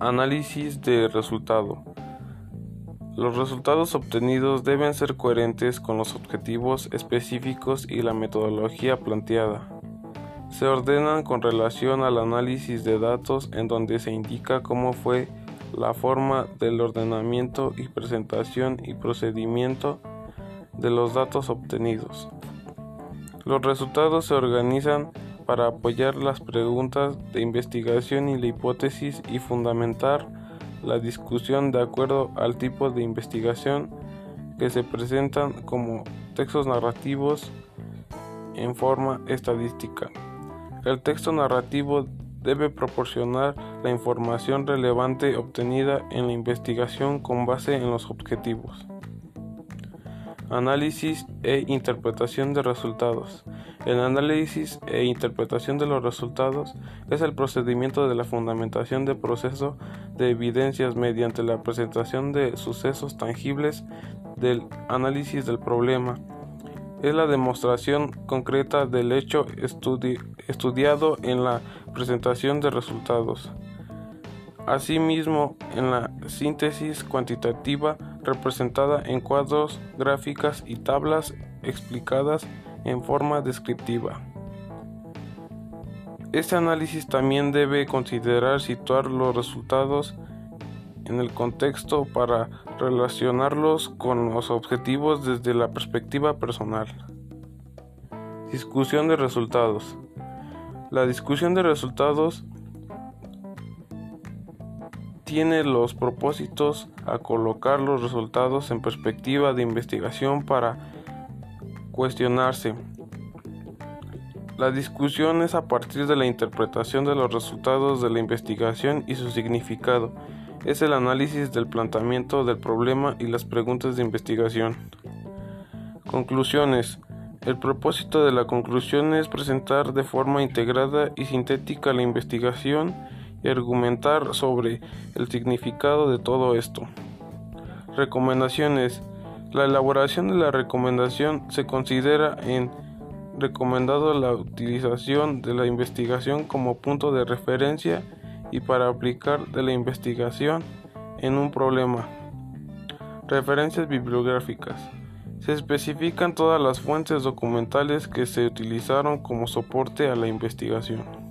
Análisis de resultado. Los resultados obtenidos deben ser coherentes con los objetivos específicos y la metodología planteada. Se ordenan con relación al análisis de datos en donde se indica cómo fue la forma del ordenamiento y presentación y procedimiento de los datos obtenidos. Los resultados se organizan para apoyar las preguntas de investigación y la hipótesis y fundamentar la discusión de acuerdo al tipo de investigación que se presentan como textos narrativos en forma estadística. El texto narrativo debe proporcionar la información relevante obtenida en la investigación con base en los objetivos. Análisis e interpretación de resultados. El análisis e interpretación de los resultados es el procedimiento de la fundamentación de proceso de evidencias mediante la presentación de sucesos tangibles del análisis del problema. Es la demostración concreta del hecho estudiado en la presentación de resultados. Asimismo, en la síntesis cuantitativa representada en cuadros, gráficas y tablas explicadas en forma descriptiva. Este análisis también debe considerar situar los resultados en el contexto para relacionarlos con los objetivos desde la perspectiva personal. Discusión de resultados. La discusión de resultados tiene los propósitos a colocar los resultados en perspectiva de investigación para cuestionarse. La discusión es a partir de la interpretación de los resultados de la investigación y su significado. Es el análisis del planteamiento del problema y las preguntas de investigación. Conclusiones. El propósito de la conclusión es presentar de forma integrada y sintética la investigación y argumentar sobre el significado de todo esto. Recomendaciones. La elaboración de la recomendación se considera en recomendado la utilización de la investigación como punto de referencia y para aplicar de la investigación en un problema. Referencias bibliográficas. Se especifican todas las fuentes documentales que se utilizaron como soporte a la investigación.